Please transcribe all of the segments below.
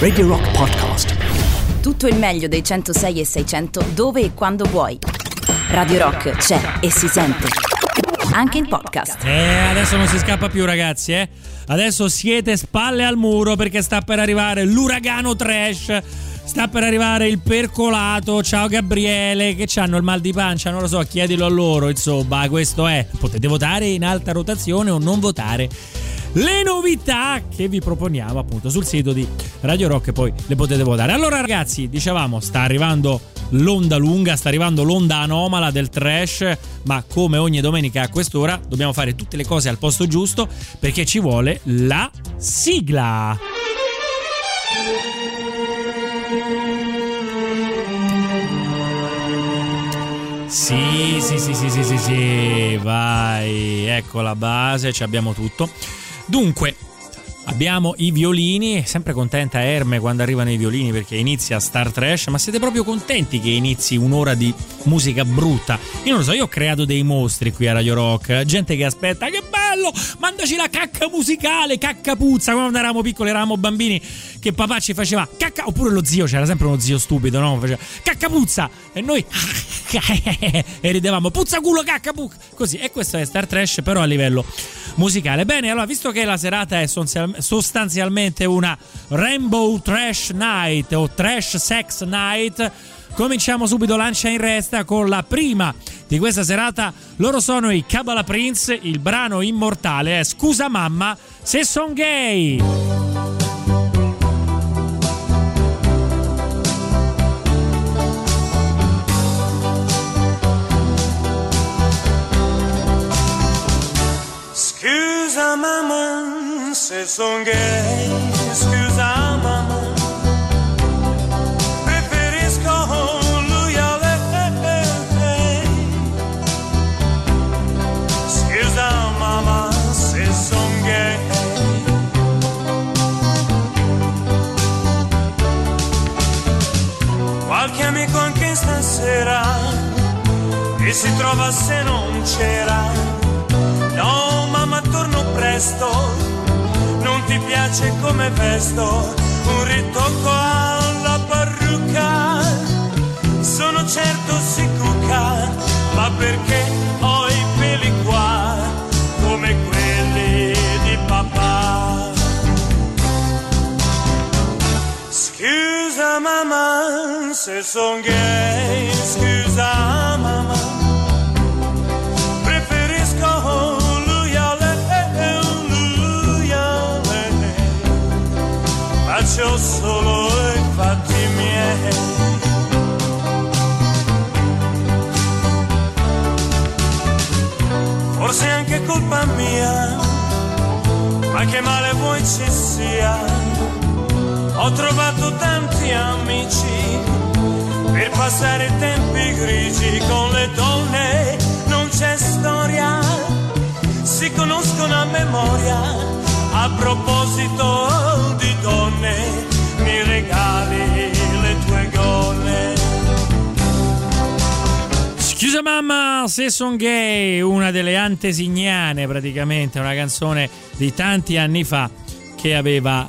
Radio Rock Podcast. Tutto il meglio dei 106 e 600 dove e quando vuoi. Radio Rock c'è e si sente. Anche in podcast. Eh, adesso non si scappa più, ragazzi, eh. Adesso siete spalle al muro perché sta per arrivare l'uragano trash. Sta per arrivare il percolato. Ciao Gabriele, che hanno il mal di pancia, non lo so, chiedilo a loro. Insomma, questo è. Potete votare in alta rotazione o non votare le novità che vi proponiamo appunto sul sito di Radio Rock poi le potete votare. Allora ragazzi, dicevamo, sta arrivando l'onda lunga, sta arrivando l'onda anomala del trash, ma come ogni domenica a quest'ora dobbiamo fare tutte le cose al posto giusto perché ci vuole la sigla. Sì, sì, sì, sì, sì, sì, sì, vai, ecco la base, ci abbiamo tutto. Dunque, Abbiamo i violini, sempre contenta Erme quando arrivano i violini perché inizia Star Trash, ma siete proprio contenti che inizi un'ora di musica brutta? Io non lo so, io ho creato dei mostri qui a Radio Rock, gente che aspetta, che bello, mandaci la cacca musicale, cacca puzza, quando eravamo piccoli, eravamo bambini, che papà ci faceva cacca, oppure lo zio, c'era sempre uno zio stupido, no? Faceva cacca puzza, e noi e ridevamo puzza culo cacca puzza, così, e questo è Star Trash però a livello musicale. Bene, allora, visto che la serata è sostanzialmente una Rainbow Trash Night o Trash Sex Night, cominciamo subito lancia in resta con la prima di questa serata. Loro sono i Kabbalah Prince, il brano immortale è Scusa mamma se son gay. Se son gay, scusa mamma. Preferisco lui a lei. Scusa mamma se son gay. Qualche amico anche stasera e si trova se non c'era. No, mamma, torno presto. Non ti piace come vesto? Un ritocco alla parrucca. Sono certo si cucca, ma perché ho i peli qua come quelli di papà? Scusa mamma se son gay, Faccio solo i fatti miei. Forse è anche colpa mia, ma che male vuoi ci sia. Ho trovato tanti amici per passare tempi grigi con le donne, non c'è storia, si conoscono a memoria. A proposito Scusa mamma se son gay, una delle antesignane praticamente, una canzone di tanti anni fa che aveva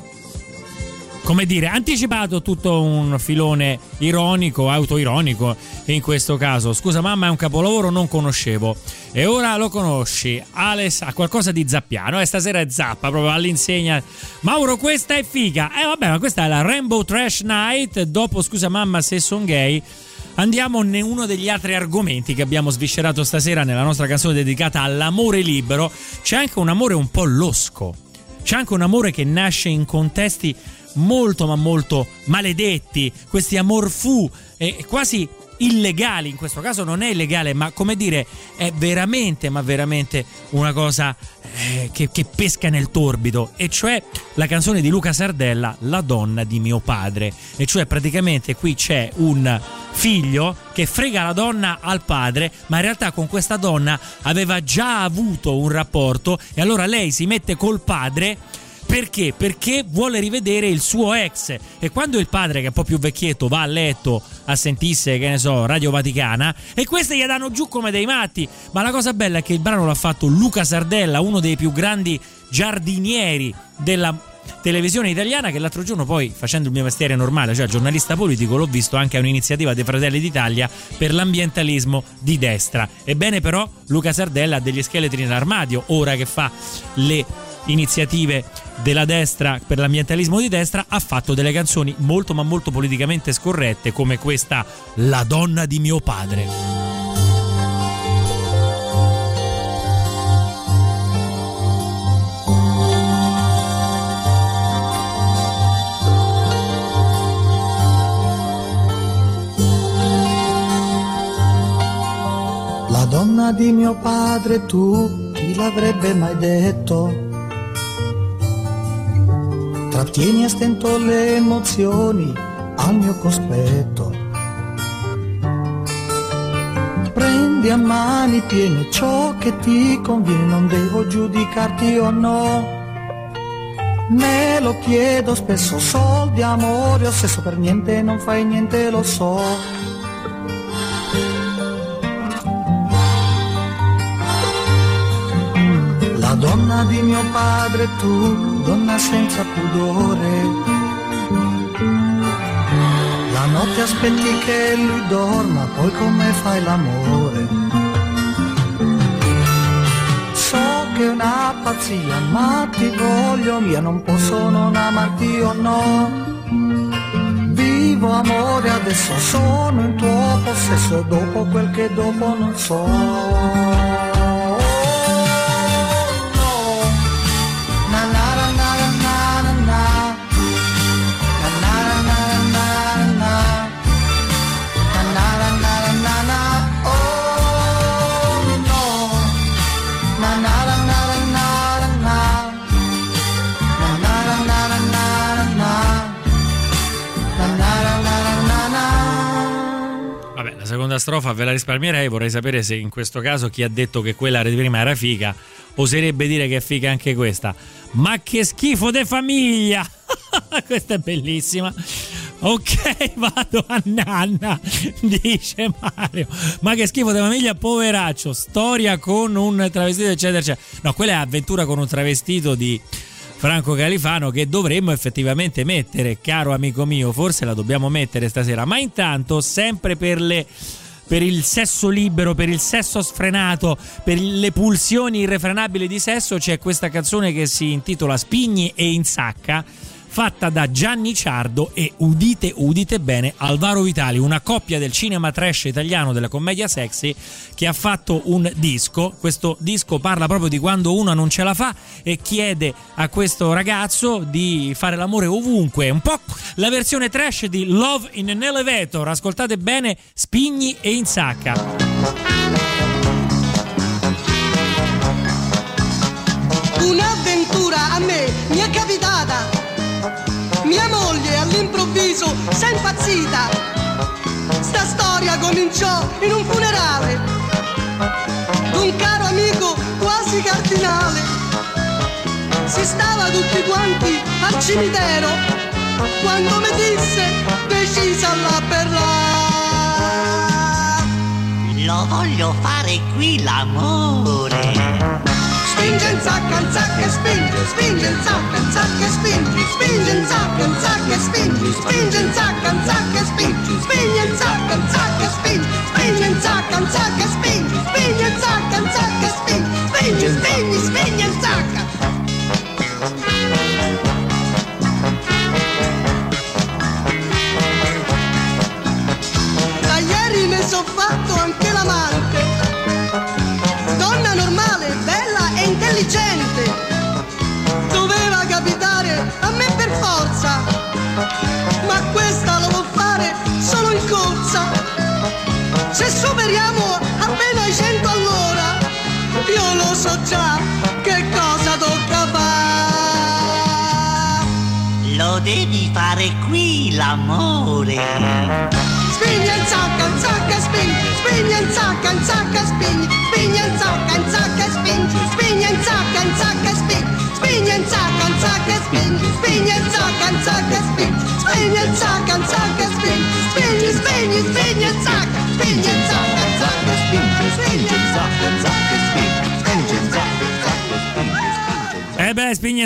come dire, anticipato tutto un filone ironico, autoironico in questo caso. Scusa mamma è un capolavoro, non conoscevo. E ora lo conosci. Alex ha qualcosa di zappiano e stasera è zappa proprio all'insegna. Mauro, questa è figa. Eh vabbè, ma questa è la Rainbow Trash Night. Dopo Scusa mamma se son gay. Andiamo in uno degli altri argomenti che abbiamo sviscerato stasera nella nostra canzone dedicata all'amore libero. C'è anche un amore un po' losco. C'è anche un amore che nasce in contesti molto ma molto maledetti, questi amor fu e quasi illegali, in questo caso non è illegale, ma come dire, è veramente, ma veramente una cosa eh, che, che, pesca nel torbido, e cioè la canzone di Luca Sardella, La donna di mio padre, e cioè praticamente qui c'è un figlio che frega la donna al padre, ma in realtà con questa donna aveva già avuto un rapporto e allora lei si mette col padre perché? Perché vuole rivedere il suo ex e quando il padre che è un po' più vecchietto va a letto a sentirsi, che ne so, Radio Vaticana e questi gli danno giù come dei matti. Ma la cosa bella è che il brano l'ha fatto Luca Sardella, uno dei più grandi giardinieri della televisione italiana che l'altro giorno poi facendo il mio mestiere normale, cioè giornalista politico, l'ho visto anche a un'iniziativa dei Fratelli d'Italia per l'ambientalismo di destra. Ebbene però Luca Sardella ha degli scheletri nell'armadio ora che fa le iniziative della destra per l'ambientalismo di destra ha fatto delle canzoni molto ma molto politicamente scorrette come questa La donna di mio padre. La donna di mio padre tu chi l'avrebbe mai detto? Trattieni a stento le emozioni al mio cospetto. Prendi a mani piene ciò che ti conviene, non devo giudicarti o no. Me lo chiedo spesso, soldi, amore o sesso, per niente non fai niente, lo so. Di mio padre, tu, donna senza pudore. La notte aspetti che lui dorma, poi come fai l'amore? So che è una pazzia, ma ti voglio mia, non posso non amarti o no. Vivo amore adesso, sono in tuo possesso, dopo quel che dopo non so. Seconda strofa ve la risparmierei, vorrei sapere se in questo caso chi ha detto che quella di prima era figa oserebbe dire che è figa anche questa. Ma che schifo de famiglia! questa è bellissima. Ok, vado a nanna, dice Mario. Ma che schifo di famiglia, poveraccio. Storia con un travestito, eccetera, eccetera. No, quella è avventura con un travestito di Franco Califano che dovremmo effettivamente mettere, caro amico mio, forse la dobbiamo mettere stasera, ma intanto sempre per le per il sesso libero, per il sesso sfrenato, per le pulsioni irrefrenabili di sesso, c'è questa canzone che si intitola Spigni e insacca fatta da Gianni Ciardo e udite udite bene Alvaro Vitali, una coppia del cinema trash italiano della commedia sexy che ha fatto un disco. Questo disco parla proprio di quando uno non ce la fa e chiede a questo ragazzo di fare l'amore ovunque. Un po' la versione trash di Love in an Elevator. Ascoltate bene, spigni e insacca. Impazzita. Sta storia cominciò in un funerale d'un caro amico quasi cardinale. Si stava tutti quanti al cimitero quando mi disse decisa là per là. Lo voglio fare qui l'amore spinge in zacca, in zacca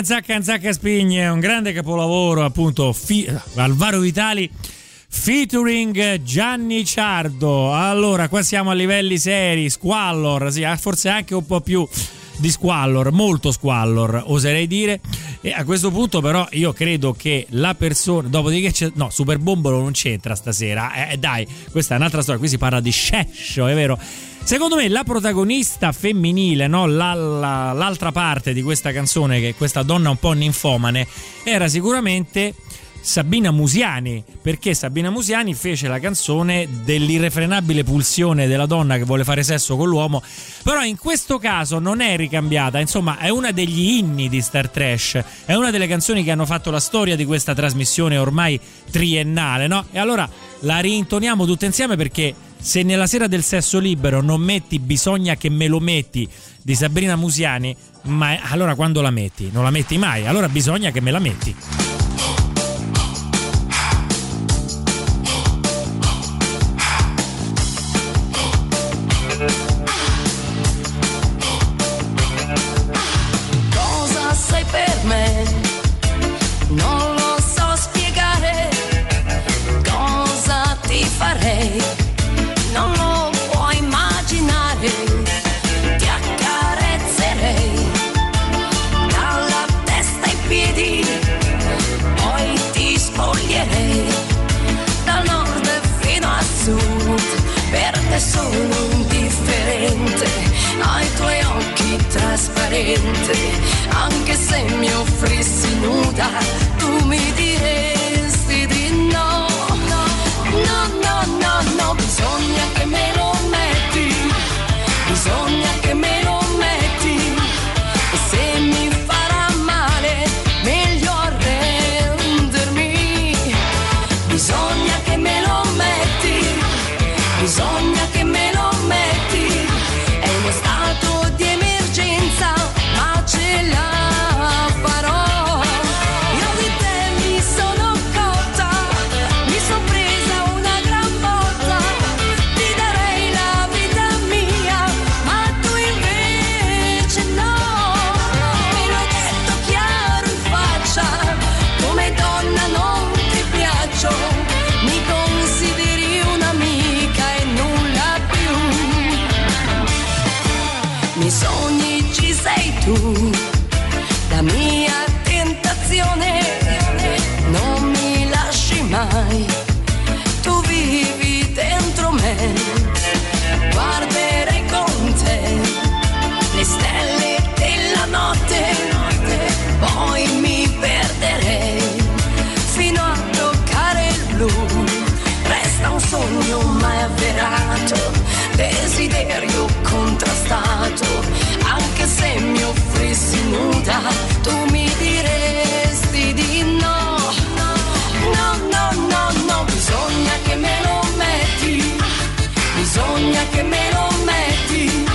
Zacca Zacca Spigne, un grande capolavoro appunto fi- Alvaro Vitali featuring Gianni Ciardo. Allora, qua siamo a livelli seri, squallor, sì, forse anche un po' più di squallor, molto squallor, oserei dire. E a questo punto, però, io credo che la persona. Dopodiché c'è. No, Super Bombolo non c'entra stasera. Eh, eh, dai, questa è un'altra storia. Qui si parla di Shesho, è vero. Secondo me la protagonista femminile, no? la, la, l'altra parte di questa canzone, che è questa donna un po' ninfomane, era sicuramente Sabina Musiani, perché Sabina Musiani fece la canzone dell'irrefrenabile pulsione della donna che vuole fare sesso con l'uomo, però in questo caso non è ricambiata, insomma è una degli inni di Star Trash, è una delle canzoni che hanno fatto la storia di questa trasmissione ormai triennale, no? E allora la rintoniamo tutte insieme perché se nella sera del sesso libero non metti bisogna che me lo metti di Sabrina Musiani, ma allora quando la metti? Non la metti mai, allora bisogna che me la metti. Desiderio contrastato, anche se mi offrissi nuda, tu mi diresti di no. No, no, no, no, bisogna che me lo metti, bisogna che me lo metti.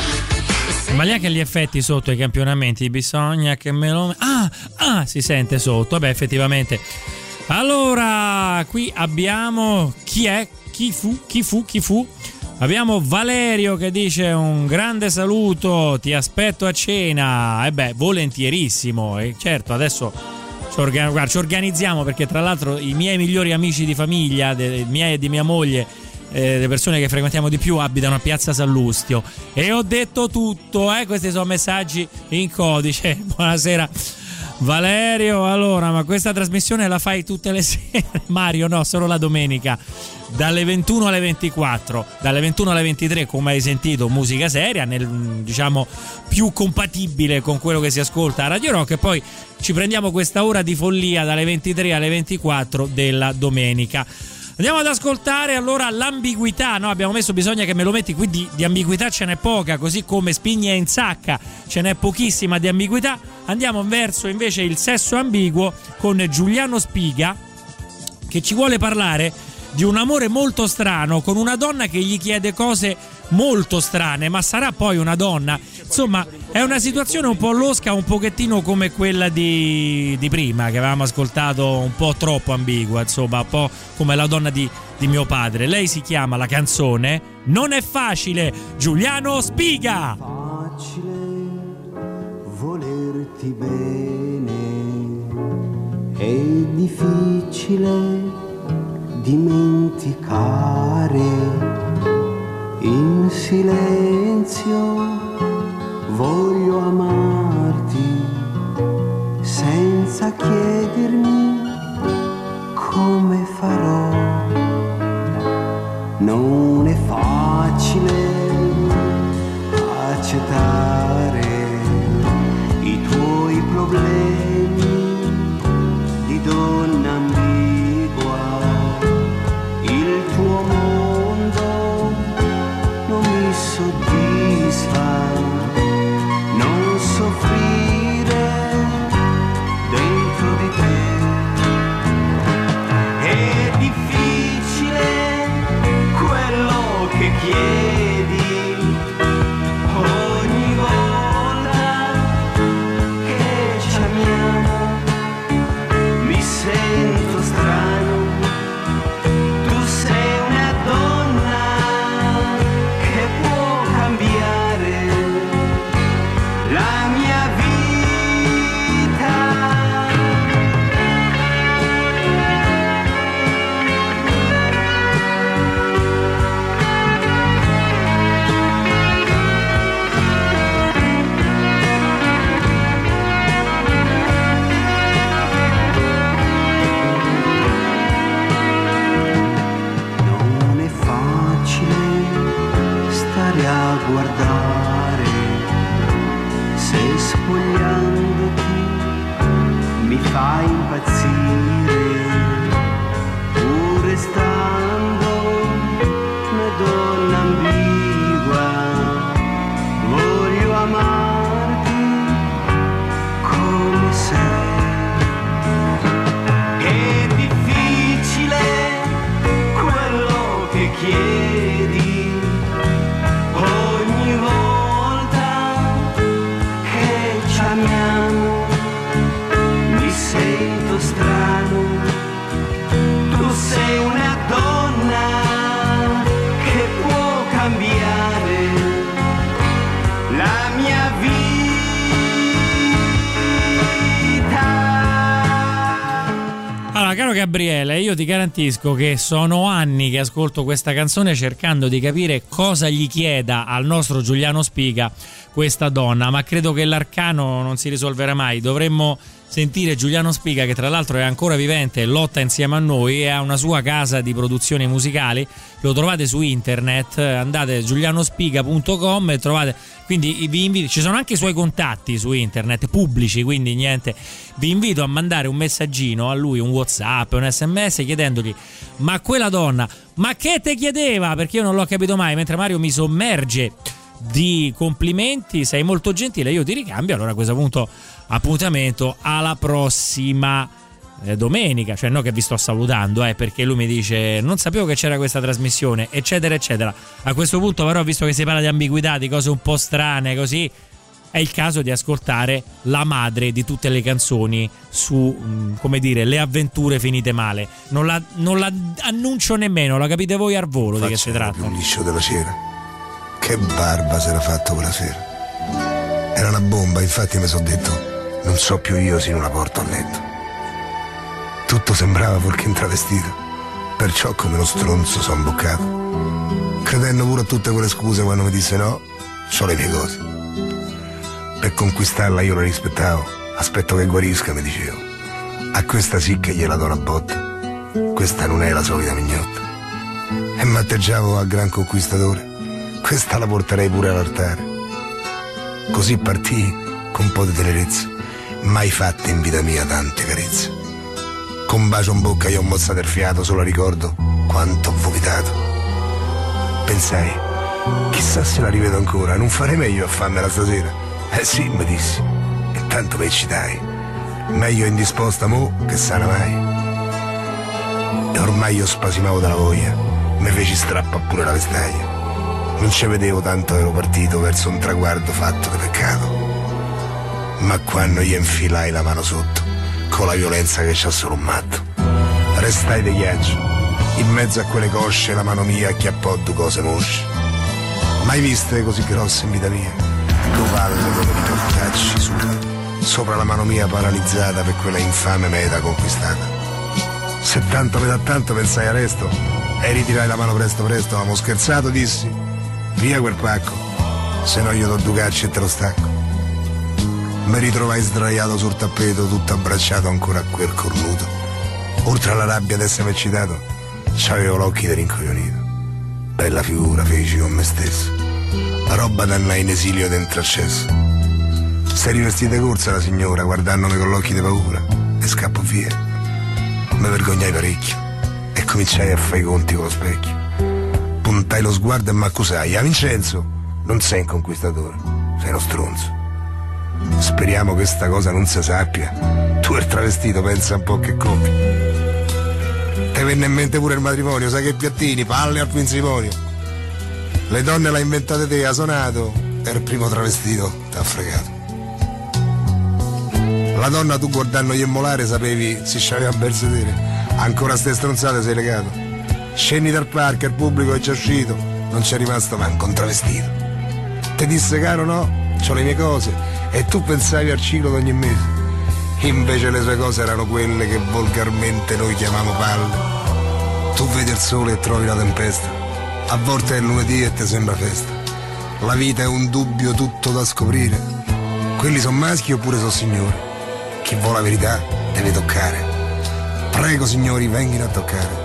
Ma lì anche gli effetti sotto i campionamenti, bisogna che me lo... Ah, ah, si sente sotto, vabbè effettivamente. Allora, qui abbiamo chi è, chi fu, chi fu, chi fu. Abbiamo Valerio che dice un grande saluto, ti aspetto a cena. E beh, volentierissimo. E certo, adesso ci, organizziamo perché tra l'altro i miei migliori amici di famiglia, dei miei e di mia moglie, eh, le persone che frequentiamo di più abitano a Piazza Sallustio. E ho detto tutto, eh? questi sono messaggi in codice. Buonasera. Valerio, allora, ma questa trasmissione la fai tutte le sere? Mario, no, solo la domenica. Dalle 21 alle 24, dalle 21 alle 23, come hai sentito, musica seria, nel, diciamo più compatibile con quello che si ascolta a Radio Rock. E poi ci prendiamo questa ora di follia dalle 23 alle 24 della domenica. Andiamo ad ascoltare allora l'ambiguità, no? Abbiamo messo bisogna che me lo metti, qui di, di ambiguità ce n'è poca, così come Spigna in sacca ce n'è pochissima di ambiguità. Andiamo verso invece il sesso ambiguo con Giuliano Spiga che ci vuole parlare di un amore molto strano con una donna che gli chiede cose molto strane, ma sarà poi una donna. Insomma, è una situazione un po' losca, un pochettino come quella di, di prima, che avevamo ascoltato un po' troppo ambigua, insomma, un po' come la donna di, di mio padre. Lei si chiama la canzone Non è facile, Giuliano Spiga. facile volerti bene. È difficile dimenticare in silenzio voglio amarti senza chiedermi come farò. Non mia vita Allora, caro Gabriele, io ti garantisco che sono anni che ascolto questa canzone cercando di capire cosa gli chieda al nostro Giuliano Spiga questa donna, ma credo che l'arcano non si risolverà mai. Dovremmo sentire Giuliano Spiga, che tra l'altro è ancora vivente lotta insieme a noi e ha una sua casa di produzioni musicali. Lo trovate su internet, andate giulianospiga.com e trovate. Quindi vi invito, ci sono anche i suoi contatti su internet pubblici, quindi niente. Vi invito a mandare un messaggino a lui, un WhatsApp, un SMS chiedendogli: Ma quella donna, ma che te chiedeva? Perché io non l'ho capito mai, mentre Mario mi sommerge di complimenti, sei molto gentile, io ti ricambio. Allora a questo punto appuntamento alla prossima eh, domenica, cioè no che vi sto salutando, eh, perché lui mi dice non sapevo che c'era questa trasmissione, eccetera, eccetera. A questo punto però, visto che si parla di ambiguità, di cose un po' strane, così, è il caso di ascoltare la madre di tutte le canzoni su, mh, come dire, le avventure finite male. Non la, non la annuncio nemmeno, la capite voi al volo di che si tratta. più liscio della cera. Che barba si era fatto quella sera. Era una bomba, infatti mi sono detto, non so più io se non la porto a letto. Tutto sembrava fuorché intravestito, perciò come uno stronzo sono imboccato. Credendo pure a tutte quelle scuse quando mi disse no, so le mie cose. Per conquistarla io la rispettavo, aspetto che guarisca, mi dicevo. A questa sì che gliela do una botta. Questa non è la solita mignotta. E matteggiavo a gran conquistatore. Questa la porterei pure all'altare. Così partì con un po' di tenerezza, mai fatte in vita mia tante carezze. Con bacio in bocca io ho mozzato il fiato, solo ricordo quanto ho vomitato. Pensai, chissà se la rivedo ancora, non farei meglio a farmela stasera. Eh sì, mi dissi, e tanto mi eccitai. Meglio indisposta mo che sana mai. E ormai io spasimavo dalla voglia, mi feci strappa pure la vestaglia. Non ci vedevo tanto ero partito verso un traguardo fatto di peccato. Ma quando gli infilai la mano sotto, con la violenza che c'ha solo un matto, restai di ghiaccio, in mezzo a quelle cosce la mano mia acchiappò due cose mosce. Mai viste così grosse in vita mia, due palle come di portacci su, sopra la mano mia paralizzata per quella infame meta conquistata. Se tanto da tanto pensai a resto e ritirai la mano presto presto, avevamo scherzato, dissi, via quel pacco, se no io do due calci e te lo stacco. Mi ritrovai sdraiato sul tappeto, tutto abbracciato ancora a quel cornuto. Oltre alla rabbia d'essere eccitato, c'avevo l'occhio di rincoglionito. Bella figura feci con me stesso. La roba d'andare in esilio dentro al cesso. Stai rivestita corsa la signora, guardandomi con l'occhio di paura, e scappo via. Mi vergognai parecchio e cominciai a fare i conti con lo specchio. Puntai lo sguardo e mi accusai. A Vincenzo, non sei un conquistatore, sei uno stronzo. Speriamo che sta cosa non si sappia. Tu il travestito pensa un po' che coppia. Te venne in mente pure il matrimonio, sai che piattini, palle al quinzimonio. Le donne l'ha inventate te, ha suonato, e il primo travestito t'ha fregato. La donna tu guardando gli immolare sapevi c'aveva un bel sedere. Ancora ste stronzate sei legato. Scendi dal parco, il pubblico è già uscito, non c'è rimasto manco un travestito. Ti disse caro no, c'ho le mie cose, e tu pensavi al ciclo d'ogni mese. Invece le sue cose erano quelle che volgarmente noi chiamiamo palle. Tu vedi il sole e trovi la tempesta. A volte è lunedì e ti sembra festa. La vita è un dubbio tutto da scoprire. Quelli sono maschi oppure sono signori? Chi vuole la verità deve toccare. Prego signori, venghino a toccare.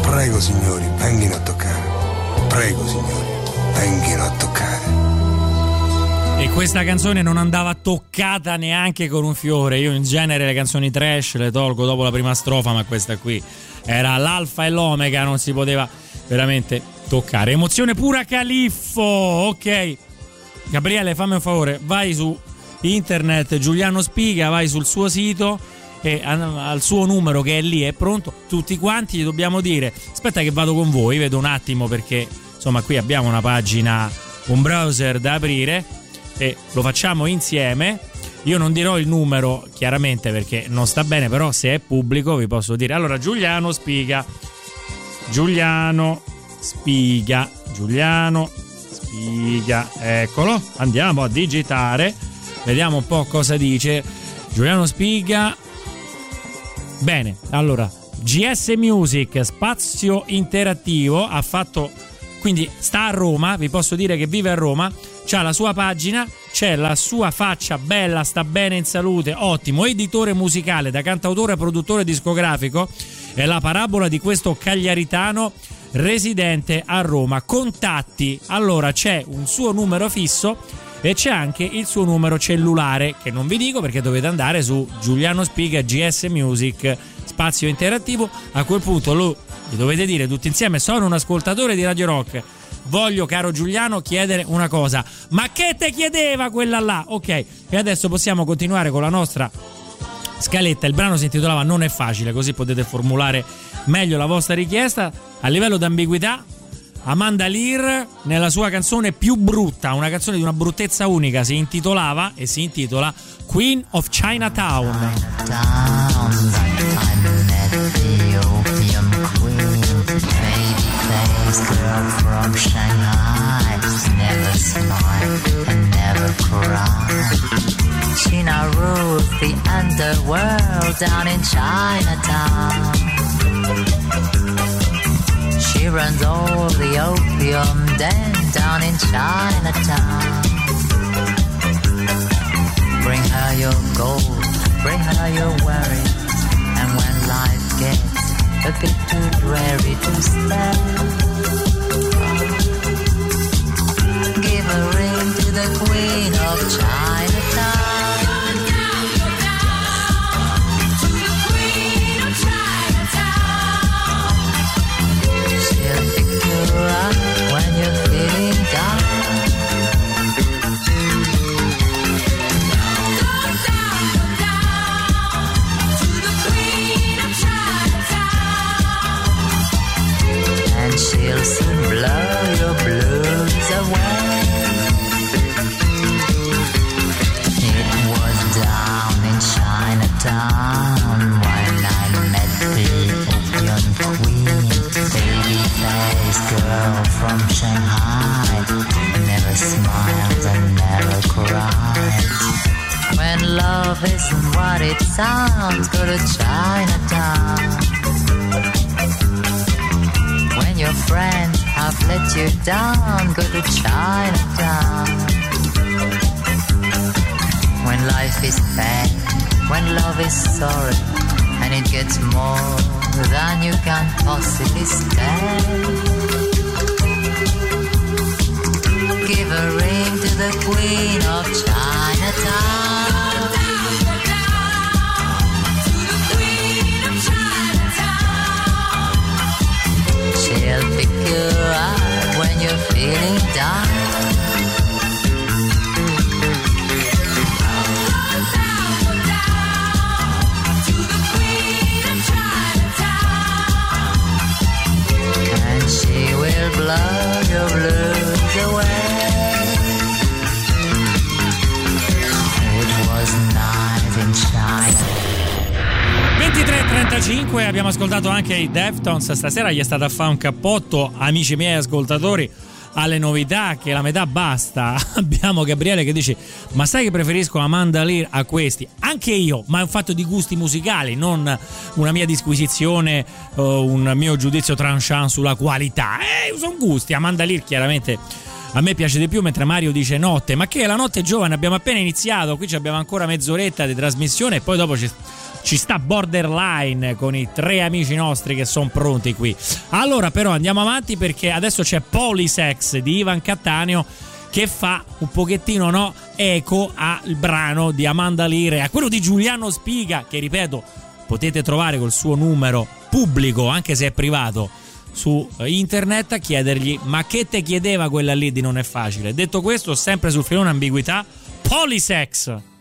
Prego signori, venghino a toccare. Prego signori, venghino a toccare. E questa canzone non andava toccata neanche con un fiore. Io in genere le canzoni trash le tolgo dopo la prima strofa, ma questa qui era l'alfa e l'omega, non si poteva veramente toccare. Emozione pura califfo, ok. Gabriele, fammi un favore, vai su internet Giuliano Spiga, vai sul suo sito e al suo numero che è lì, è pronto. Tutti quanti gli dobbiamo dire, aspetta che vado con voi, vedo un attimo perché insomma qui abbiamo una pagina, un browser da aprire e lo facciamo insieme. Io non dirò il numero chiaramente perché non sta bene, però se è pubblico vi posso dire. Allora, Giuliano Spiga. Giuliano Spiga. Giuliano Spiga. Eccolo. Andiamo a digitare. Vediamo un po' cosa dice. Giuliano Spiga. Bene, allora, GS Music, spazio interattivo, ha fatto quindi sta a Roma, vi posso dire che vive a Roma, c'ha la sua pagina, c'è la sua faccia bella, sta bene in salute, ottimo, editore musicale, da cantautore a produttore discografico, è la parabola di questo cagliaritano residente a Roma. Contatti, allora c'è un suo numero fisso e c'è anche il suo numero cellulare che non vi dico perché dovete andare su Giuliano Spiga GS Music spazio interattivo. A quel punto lo dovete dire tutti insieme sono un ascoltatore di Radio Rock. Voglio caro Giuliano chiedere una cosa. Ma che te chiedeva quella là? Ok e adesso possiamo continuare con la nostra scaletta. Il brano si intitolava non è facile così potete formulare meglio la vostra richiesta. A livello d'ambiguità Amanda Lear nella sua canzone più brutta, una canzone di una bruttezza unica, si intitolava e si intitola Queen of Chinatown. Girl from Shanghai never and never. She now rules the underworld down in Chinatown. She runs all the opium den down in Chinatown. Bring her your gold, bring her your worries, and when life gets a bit too dreary to stand. Give a ring to the Queen of Chinatown. Deftones stasera gli è stato a fare un cappotto amici miei ascoltatori alle novità che la metà basta. Abbiamo Gabriele che dice ma sai che preferisco Amanda Lear a questi? Anche io ma è un fatto di gusti musicali non una mia disquisizione o un mio giudizio tranchant sulla qualità. Eh, sono gusti. Amanda Lear chiaramente a me piace di più mentre Mario dice notte ma che la notte è giovane abbiamo appena iniziato qui abbiamo ancora mezz'oretta di trasmissione e poi dopo ci ci sta borderline con i tre amici nostri che sono pronti qui. Allora, però, andiamo avanti perché adesso c'è Polisex di Ivan Cattaneo che fa un pochettino no, eco al brano di Amanda Lire, a quello di Giuliano Spiga, che ripeto, potete trovare col suo numero pubblico, anche se è privato. Su internet a chiedergli ma che te chiedeva quella lì di non è facile. Detto questo, sempre sul filone ambiguità, Polisex.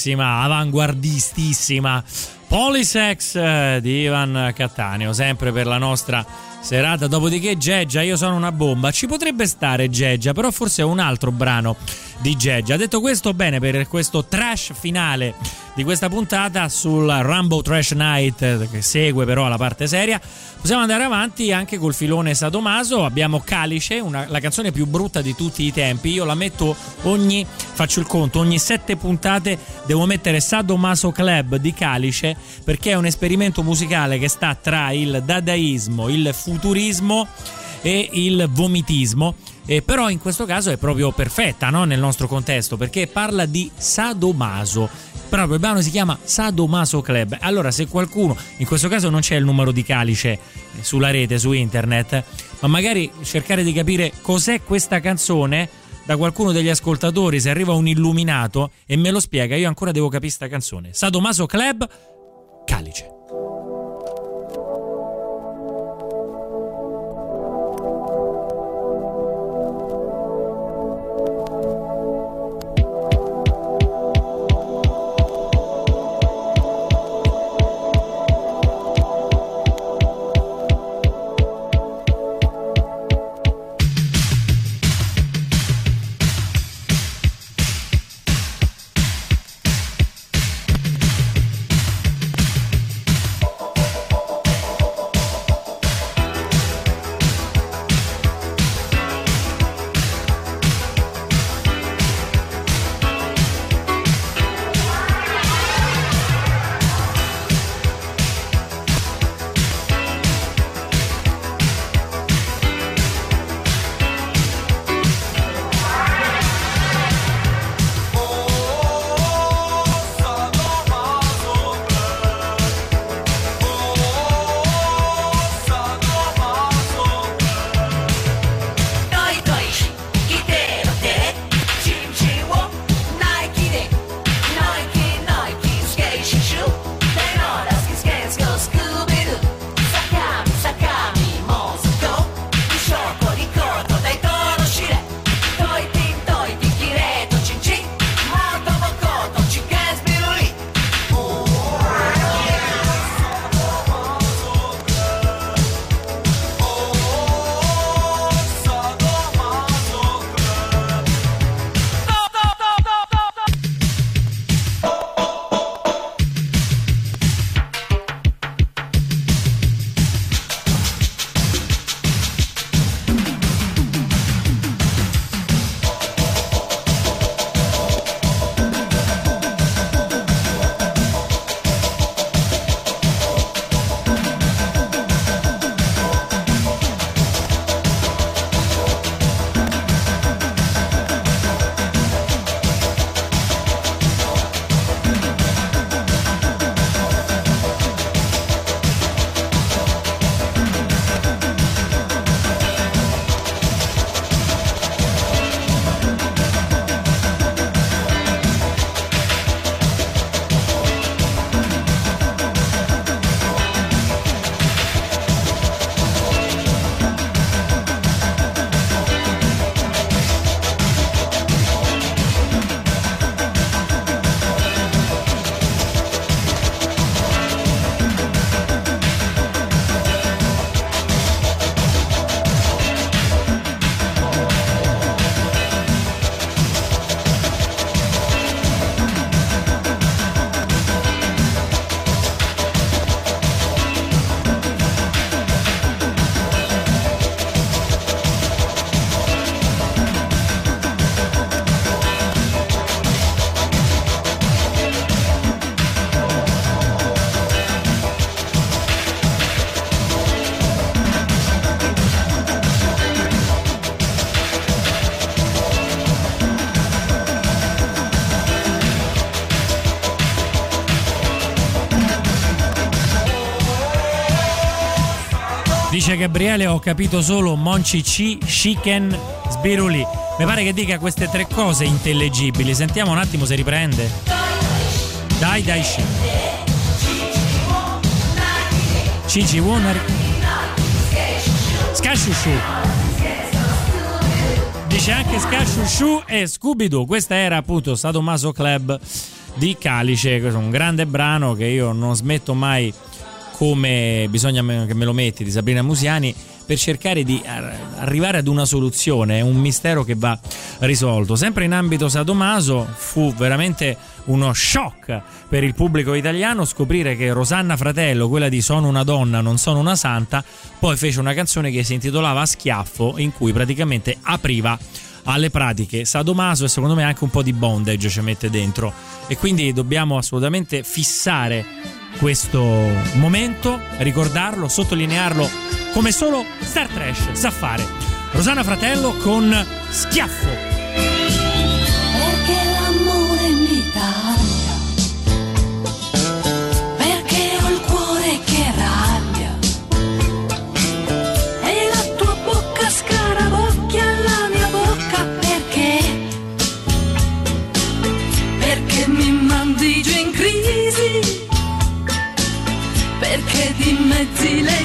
Bellissima, avanguardistissima Polisex eh, di Ivan Cattaneo, sempre per la nostra serata. Dopodiché Geggia, io sono una bomba. Ci potrebbe stare Geggia, però forse è un altro brano di Geggia. Detto questo, bene, per questo trash finale di questa puntata sul Rumble Trash Night eh, che segue però la parte seria, possiamo andare avanti anche col filone Sadomaso. Abbiamo Calice, una- la canzone più brutta di tutti i tempi. Io la metto ogni, faccio il conto, ogni sette puntate devo mettere Sadomaso Club di Calice perché è un esperimento musicale che sta tra il dadaismo, il futurismo e il vomitismo Eh, però in questo caso è proprio perfetta no? nel nostro contesto perché parla di sadomaso. Proprio il brano si chiama Sadomaso Club. Allora, se qualcuno, in questo caso non c'è il numero di calice eh, sulla rete, su internet, ma magari cercare di capire cos'è questa canzone da qualcuno degli ascoltatori, se arriva un illuminato e me lo spiega, io ancora devo capire sta canzone. Sadomaso Club, calice. Dice Gabriele, ho capito solo Monci Chicken, Sbiruli. Mi pare che dica queste tre cose intellegibili. Sentiamo un attimo se riprende. Dai, dai, sci. Cici Wonari. Scasciusciu. Dice anche Scasciusciu e Scooby-Doo. Questa era appunto Sadomaso Club di Calice. Un grande brano che io non smetto mai come bisogna che me lo metti di Sabrina Musiani per cercare di arrivare ad una soluzione, è un mistero che va risolto. Sempre in ambito sadomaso fu veramente uno shock per il pubblico italiano scoprire che Rosanna Fratello, quella di Sono una donna, non sono una santa, poi fece una canzone che si intitolava Schiaffo in cui praticamente apriva alle pratiche sadomaso e secondo me anche un po' di bondage ci mette dentro e quindi dobbiamo assolutamente fissare questo momento, ricordarlo, sottolinearlo come solo Star Trash sa fare. Rosana Fratello con Schiaffo. Ziele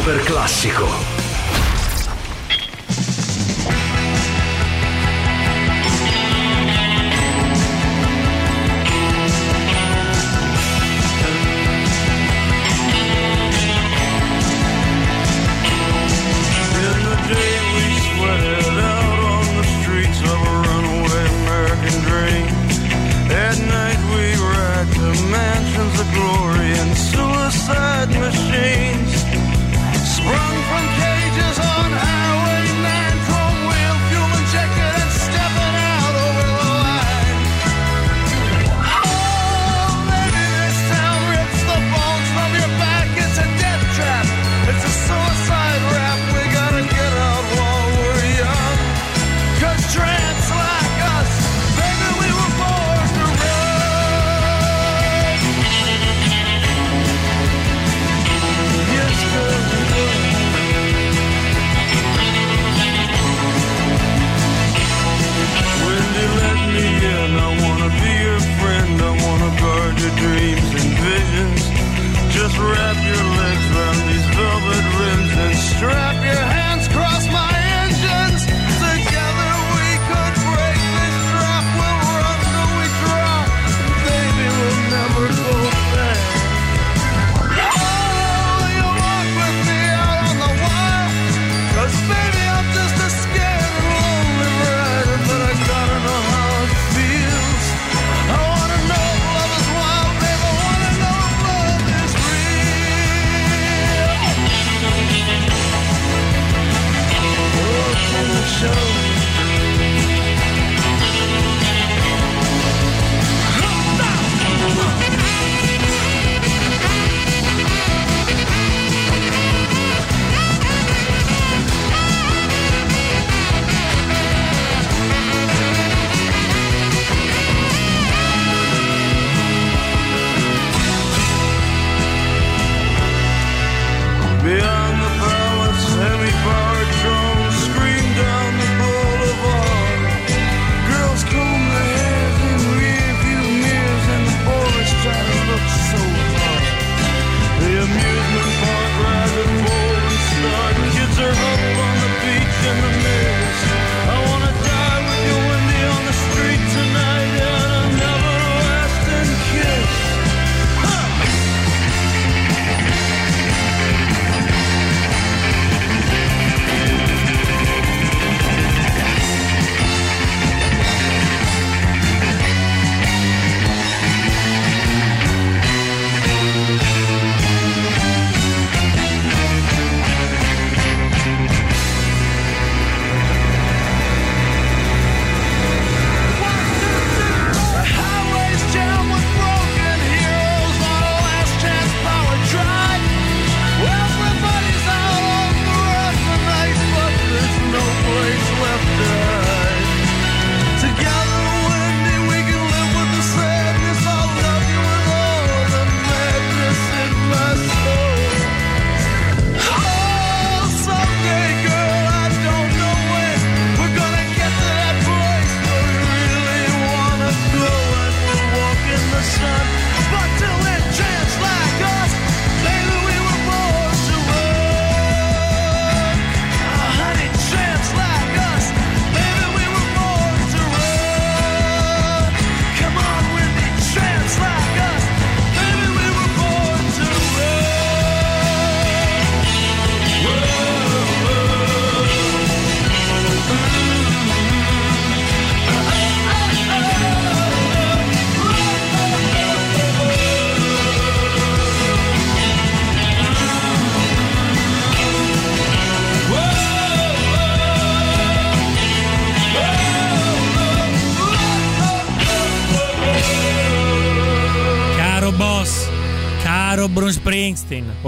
Super classico.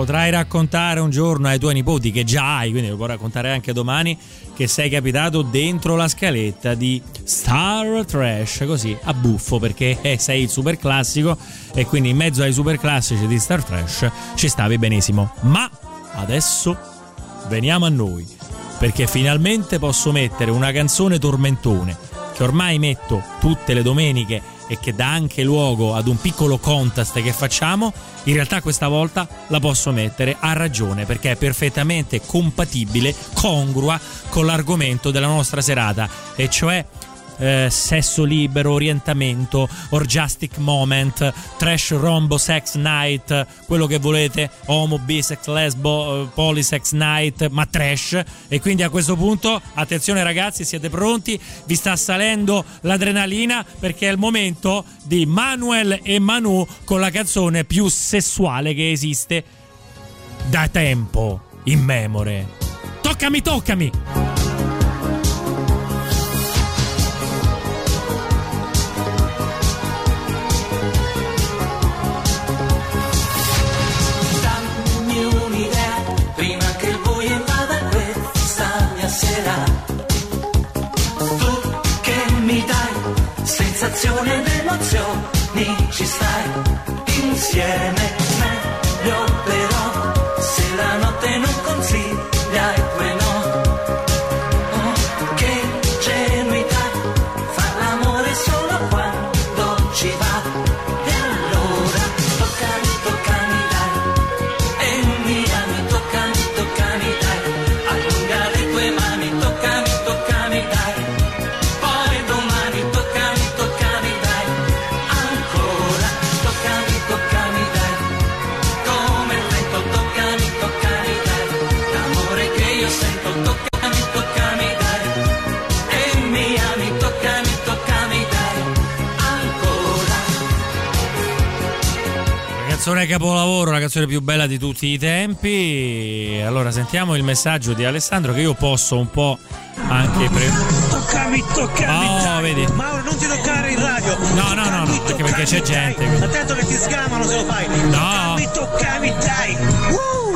Potrai raccontare un giorno ai tuoi nipoti, che già hai, quindi lo puoi raccontare anche domani, che sei capitato dentro la scaletta di Star Trash, così a buffo, perché eh, sei il super classico e quindi in mezzo ai super classici di Star Trash ci stavi benissimo. Ma adesso veniamo a noi, perché finalmente posso mettere una canzone tormentone che ormai metto tutte le domeniche e che dà anche luogo ad un piccolo contest che facciamo, in realtà questa volta la posso mettere a ragione perché è perfettamente compatibile, congrua con l'argomento della nostra serata, e cioè eh, sesso libero, orientamento, orgastic moment, trash rombo sex night, quello che volete, homo, bisex, lesbo, eh, polysex night, ma trash. E quindi a questo punto, attenzione ragazzi, siete pronti? Vi sta salendo l'adrenalina perché è il momento di Manuel e Manu con la canzone più sessuale che esiste da tempo, in memore. Toccami, toccami! Sensazione ed emozioni, ci stai insieme. Canzone capolavoro, la canzone più bella di tutti i tempi. Allora sentiamo il messaggio di Alessandro che io posso un po' anche pre- Toccami, toccami, Oh, dai. vedi. Mauro, non ti toccare in radio. No, no, no, no, anche perché c'è gente. quindi- Attento che ti sgamano se lo fai. No. Toccami, toccami, dai. Uh!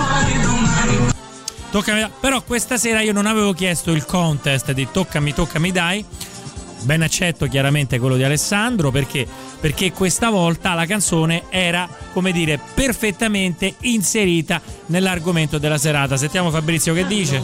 Toccami, però questa sera io non avevo chiesto il contest di toccami, toccami dai. Ben accetto chiaramente quello di Alessandro perché, perché questa volta la canzone era, come dire, perfettamente inserita nell'argomento della serata. Sentiamo Fabrizio che dice.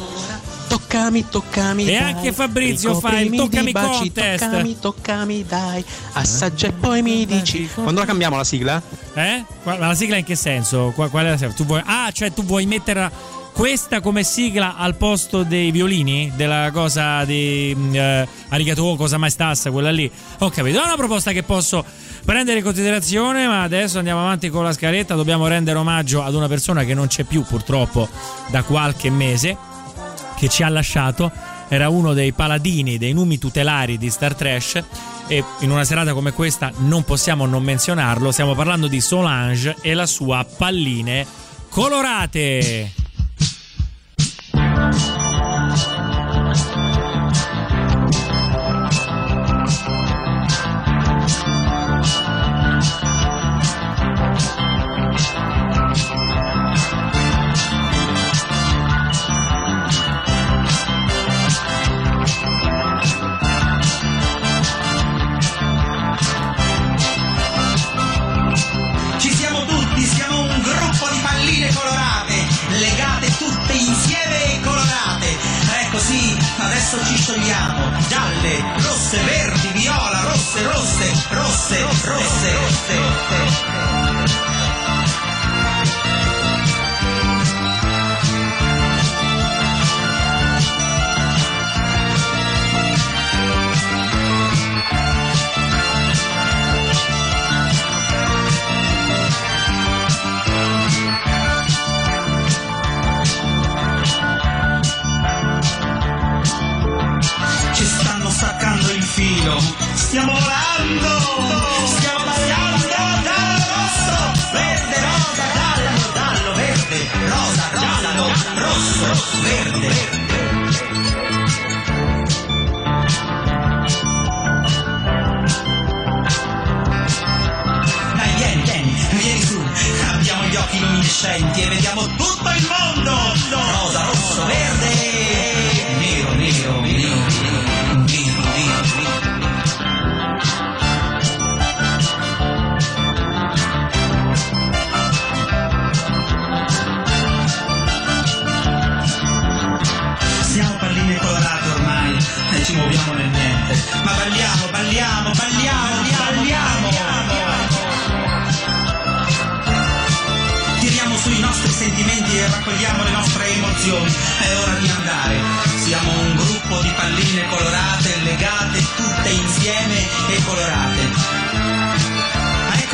Toccami, toccami. E dai, anche Fabrizio fa il toccami baci, contest. Toccami, toccami, dai. Assaggia e poi mi dici. Quando la cambiamo la sigla? Eh? Ma la sigla in che senso? Qua- Qual è la sigla? Tu vuoi, ah, cioè tu vuoi mettere questa come sigla al posto dei violini? Della cosa di mm, eh, Arigato, cosa mai stassa, quella lì? Ho capito. È una proposta che posso prendere in considerazione, ma adesso andiamo avanti con la scaletta. Dobbiamo rendere omaggio ad una persona che non c'è più purtroppo da qualche mese, che ci ha lasciato. Era uno dei paladini, dei numi tutelari di Star Trash. E in una serata come questa non possiamo non menzionarlo. Stiamo parlando di Solange e la sua palline colorate. Rosse, verdi, viola, rosse, rosse, rosse, rosse, rosse.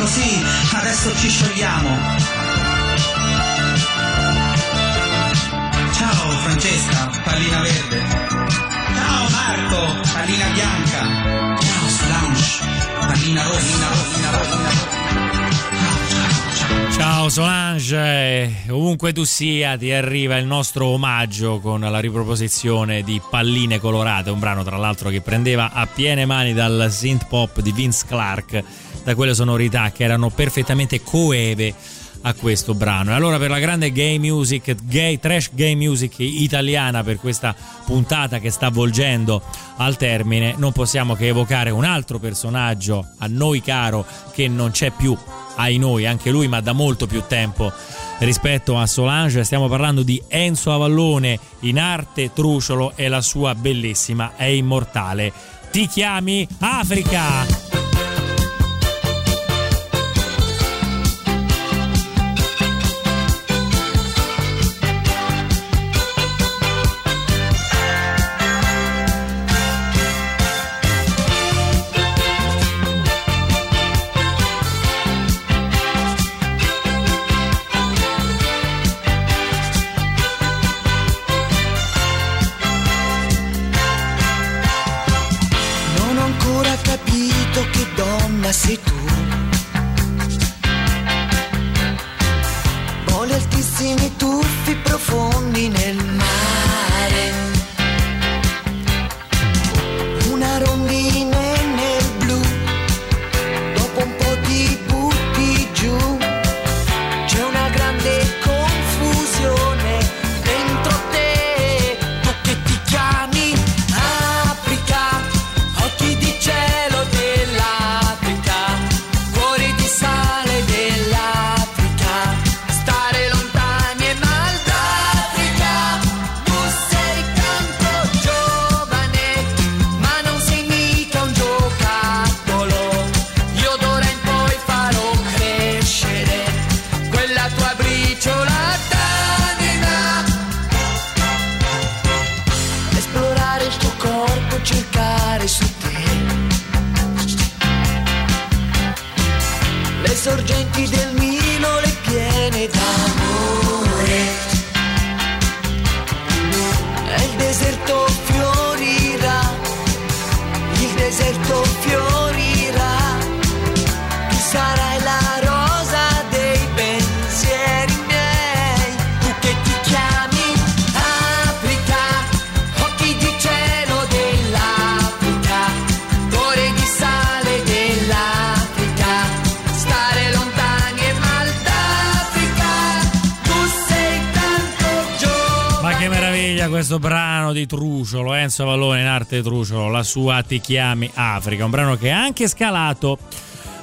Ecco sì, adesso ci sciogliamo. Ciao Francesca, pallina verde. Ciao Marco, pallina bianca. Ciao Solange, pallina rossa, pallina rossa. Ciao Solange, ovunque tu sia ti arriva il nostro omaggio con la riproposizione di Palline Colorate, un brano tra l'altro che prendeva a piene mani dal synth pop di Vince Clark, da quelle sonorità che erano perfettamente coeve a questo brano. E allora per la grande gay music, gay trash gay music italiana per questa puntata che sta volgendo al termine, non possiamo che evocare un altro personaggio a noi caro che non c'è più ai noi, anche lui, ma da molto più tempo rispetto a Solange. Stiamo parlando di Enzo Avallone in arte truciolo e la sua bellissima e immortale Ti chiami Africa? Vallone in arte Truciolo, la sua Ti chiami Africa, un brano che ha anche scalato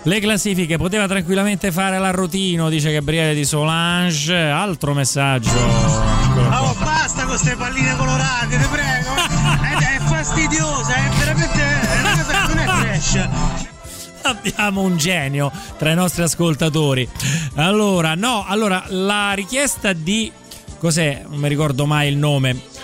le classifiche, poteva tranquillamente fare l'arrotino, dice Gabriele di Solange, altro messaggio. Oh, basta con queste palline colorate, ti prego. È, è fastidiosa, è veramente. È una cosa, non è trash. Abbiamo un genio tra i nostri ascoltatori. Allora, no, allora la richiesta di cos'è? Non mi ricordo mai il nome.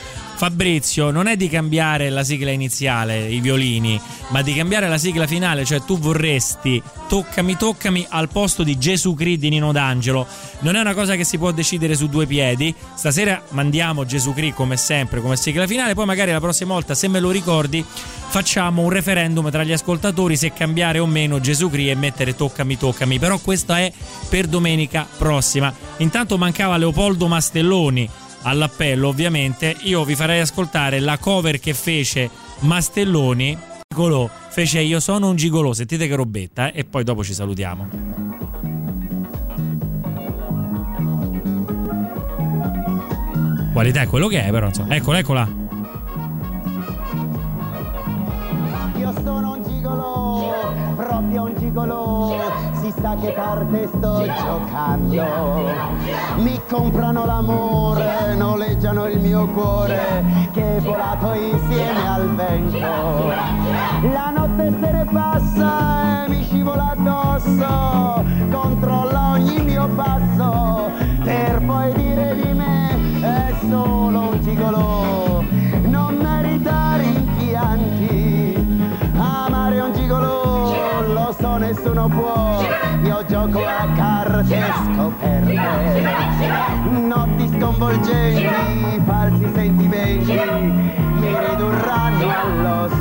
Fabrizio, non è di cambiare la sigla iniziale, i violini, ma di cambiare la sigla finale, cioè tu vorresti toccami toccami al posto di Gesù Cristo di Nino D'Angelo. Non è una cosa che si può decidere su due piedi. Stasera mandiamo Gesù Cristo come sempre come sigla finale, poi magari la prossima volta se me lo ricordi facciamo un referendum tra gli ascoltatori se cambiare o meno Gesù Cristo e mettere toccami toccami, però questa è per domenica prossima. Intanto mancava Leopoldo Mastelloni all'appello, ovviamente. Io vi farei ascoltare la cover che fece Mastelloni. Gigolò, fece Io sono un gigolò, sentite che robetta, eh, e poi dopo ci salutiamo. Qualità è quello che è, però insomma. Eccola, eccola. Io sono un gigolo, proprio un gigolo, sa che carte sto giocando. Mi comprano l'amore, noleggiano il mio cuore, che è volato insieme al vento. La notte se ne passa e mi scivola addosso, controlla ogni mio passo, per poi dire di me gigolo, non merita rimpianti. Amare un gigolo, lo so nessuno può, io gioco a carte scoperte, notti sconvolgenti, falsi sentimenti, mi ridurranno all'osso.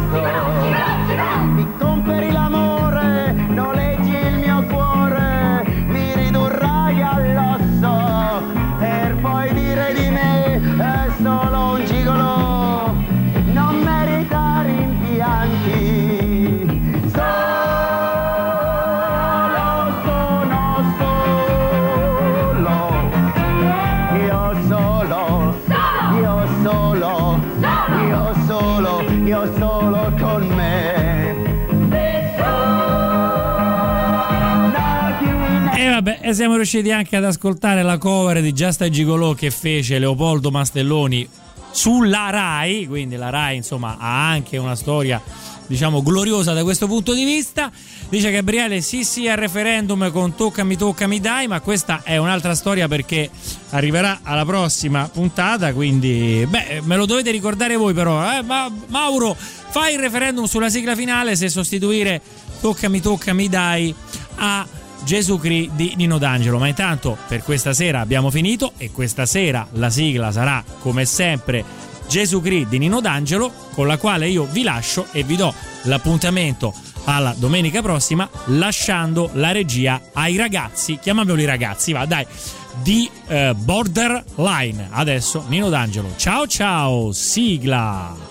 E vabbè, e siamo riusciti anche ad ascoltare la cover di Just a Gigolò che fece Leopoldo Mastelloni sulla Rai, quindi la Rai insomma ha anche una storia diciamo gloriosa da questo punto di vista. Dice Gabriele sì sì al referendum con toccami toccami dai, ma questa è un'altra storia perché arriverà alla prossima puntata, quindi beh, me lo dovete ricordare voi però, eh? Ma, Mauro, fai il referendum sulla sigla finale se sostituire toccami toccami dai a Gesù Cri di Nino D'Angelo. Ma intanto per questa sera abbiamo finito e questa sera la sigla sarà come sempre Gesù Cri di Nino D'Angelo, con la quale io vi lascio e vi do l'appuntamento alla domenica prossima, lasciando la regia ai ragazzi, chiamiamoli ragazzi, va dai, di eh, Borderline. Adesso Nino D'Angelo. Ciao ciao, sigla.